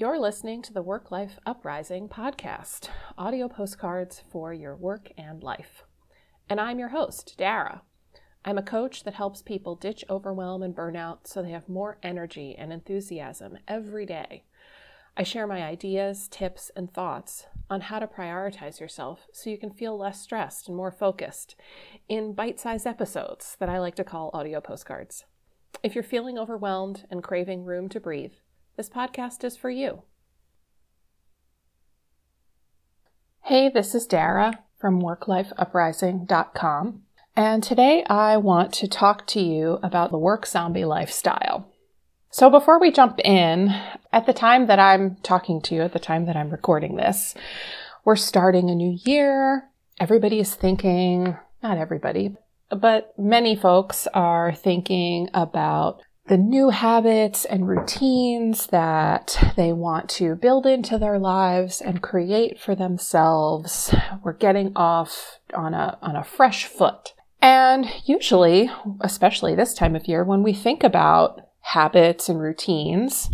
You're listening to the Work Life Uprising podcast, audio postcards for your work and life. And I'm your host, Dara. I'm a coach that helps people ditch overwhelm and burnout so they have more energy and enthusiasm every day. I share my ideas, tips, and thoughts on how to prioritize yourself so you can feel less stressed and more focused in bite sized episodes that I like to call audio postcards. If you're feeling overwhelmed and craving room to breathe, this podcast is for you. Hey, this is Dara from WorkLifeUprising.com, and today I want to talk to you about the work zombie lifestyle. So, before we jump in, at the time that I'm talking to you, at the time that I'm recording this, we're starting a new year. Everybody is thinking, not everybody, but many folks are thinking about the new habits and routines that they want to build into their lives and create for themselves. We're getting off on a, on a fresh foot. And usually, especially this time of year, when we think about habits and routines,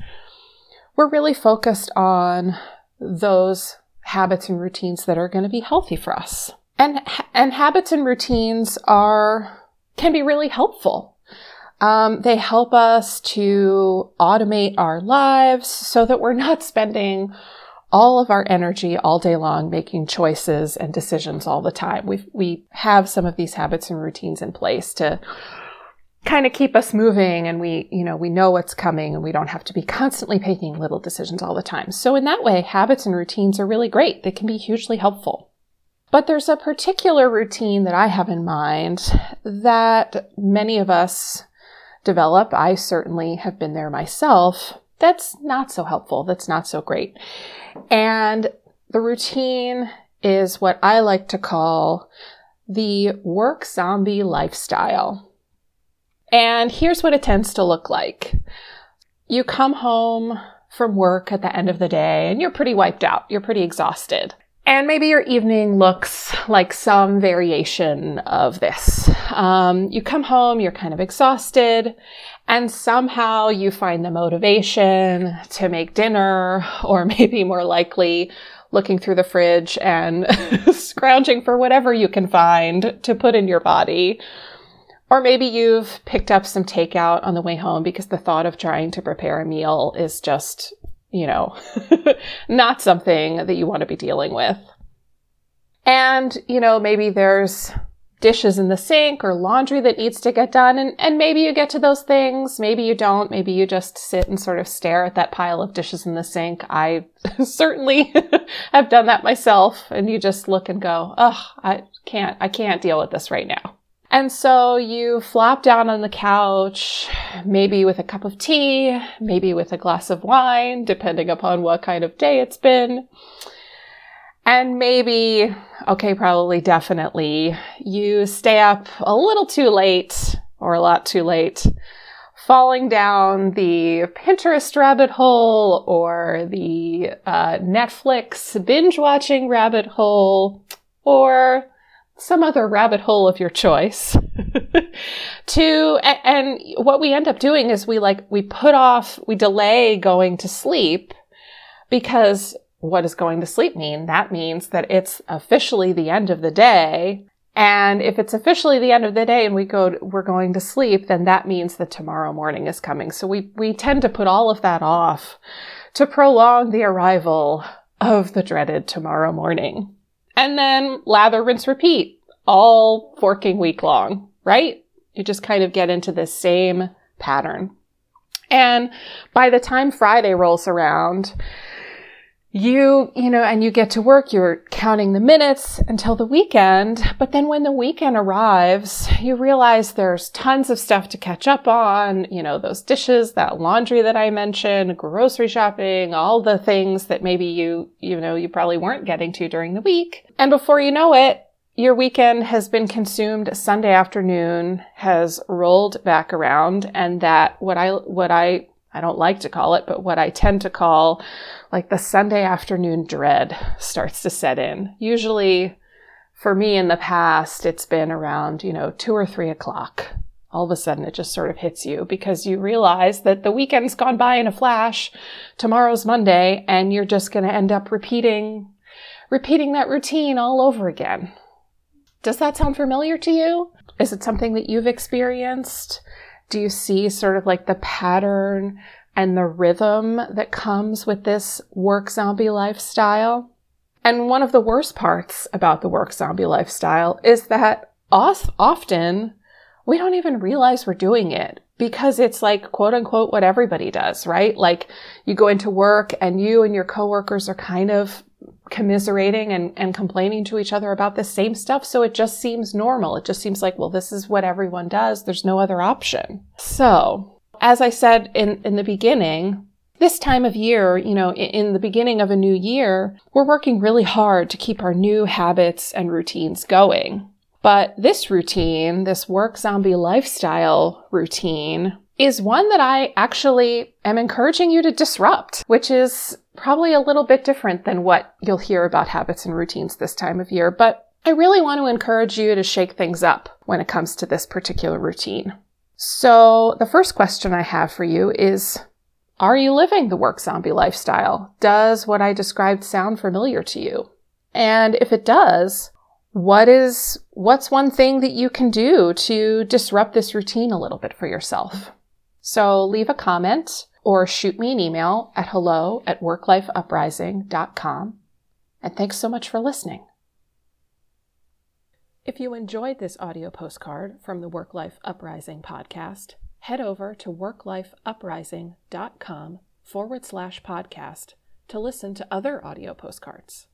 we're really focused on those habits and routines that are going to be healthy for us. And, and habits and routines are, can be really helpful um, they help us to automate our lives so that we're not spending all of our energy all day long making choices and decisions all the time. We we have some of these habits and routines in place to kind of keep us moving and we, you know, we know what's coming and we don't have to be constantly making little decisions all the time. So in that way, habits and routines are really great. They can be hugely helpful. But there's a particular routine that I have in mind that many of us develop. I certainly have been there myself. That's not so helpful. That's not so great. And the routine is what I like to call the work zombie lifestyle. And here's what it tends to look like. You come home from work at the end of the day and you're pretty wiped out. You're pretty exhausted. And maybe your evening looks like some variation of this. Um, you come home, you're kind of exhausted, and somehow you find the motivation to make dinner, or maybe more likely, looking through the fridge and scrounging for whatever you can find to put in your body. Or maybe you've picked up some takeout on the way home because the thought of trying to prepare a meal is just you know, not something that you want to be dealing with. And, you know, maybe there's dishes in the sink or laundry that needs to get done. And, and maybe you get to those things. Maybe you don't. Maybe you just sit and sort of stare at that pile of dishes in the sink. I certainly have done that myself. And you just look and go, ugh, I can't, I can't deal with this right now. And so you flop down on the couch, maybe with a cup of tea, maybe with a glass of wine, depending upon what kind of day it's been. And maybe, okay, probably definitely, you stay up a little too late or a lot too late, falling down the Pinterest rabbit hole or the uh, Netflix binge watching rabbit hole or some other rabbit hole of your choice. To and what we end up doing is we like we put off we delay going to sleep because what does going to sleep mean? That means that it's officially the end of the day. And if it's officially the end of the day and we go we're going to sleep then that means that tomorrow morning is coming. So we we tend to put all of that off to prolong the arrival of the dreaded tomorrow morning and then lather, rinse, repeat all forking week long, right? You just kind of get into this same pattern. And by the time Friday rolls around, you, you know, and you get to work, you're counting the minutes until the weekend. But then when the weekend arrives, you realize there's tons of stuff to catch up on, you know, those dishes, that laundry that I mentioned, grocery shopping, all the things that maybe you, you know, you probably weren't getting to during the week. And before you know it, your weekend has been consumed. Sunday afternoon has rolled back around and that what I, what I I don't like to call it, but what I tend to call like the Sunday afternoon dread starts to set in. Usually for me in the past, it's been around, you know, two or three o'clock. all of a sudden it just sort of hits you because you realize that the weekend's gone by in a flash. Tomorrow's Monday and you're just going to end up repeating, repeating that routine all over again. Does that sound familiar to you? Is it something that you've experienced? Do you see sort of like the pattern and the rhythm that comes with this work zombie lifestyle? And one of the worst parts about the work zombie lifestyle is that often we don't even realize we're doing it because it's like quote unquote what everybody does, right? Like you go into work and you and your coworkers are kind of commiserating and, and complaining to each other about the same stuff. So it just seems normal. It just seems like, well, this is what everyone does. There's no other option. So as I said in, in the beginning, this time of year, you know, in the beginning of a new year, we're working really hard to keep our new habits and routines going. But this routine, this work zombie lifestyle routine, is one that I actually am encouraging you to disrupt, which is probably a little bit different than what you'll hear about habits and routines this time of year. But I really want to encourage you to shake things up when it comes to this particular routine. So the first question I have for you is, are you living the work zombie lifestyle? Does what I described sound familiar to you? And if it does, what is, what's one thing that you can do to disrupt this routine a little bit for yourself? So leave a comment or shoot me an email at hello at worklifeuprising.com. And thanks so much for listening. If you enjoyed this audio postcard from the Work Life Uprising podcast, head over to worklifeuprising.com forward slash podcast to listen to other audio postcards.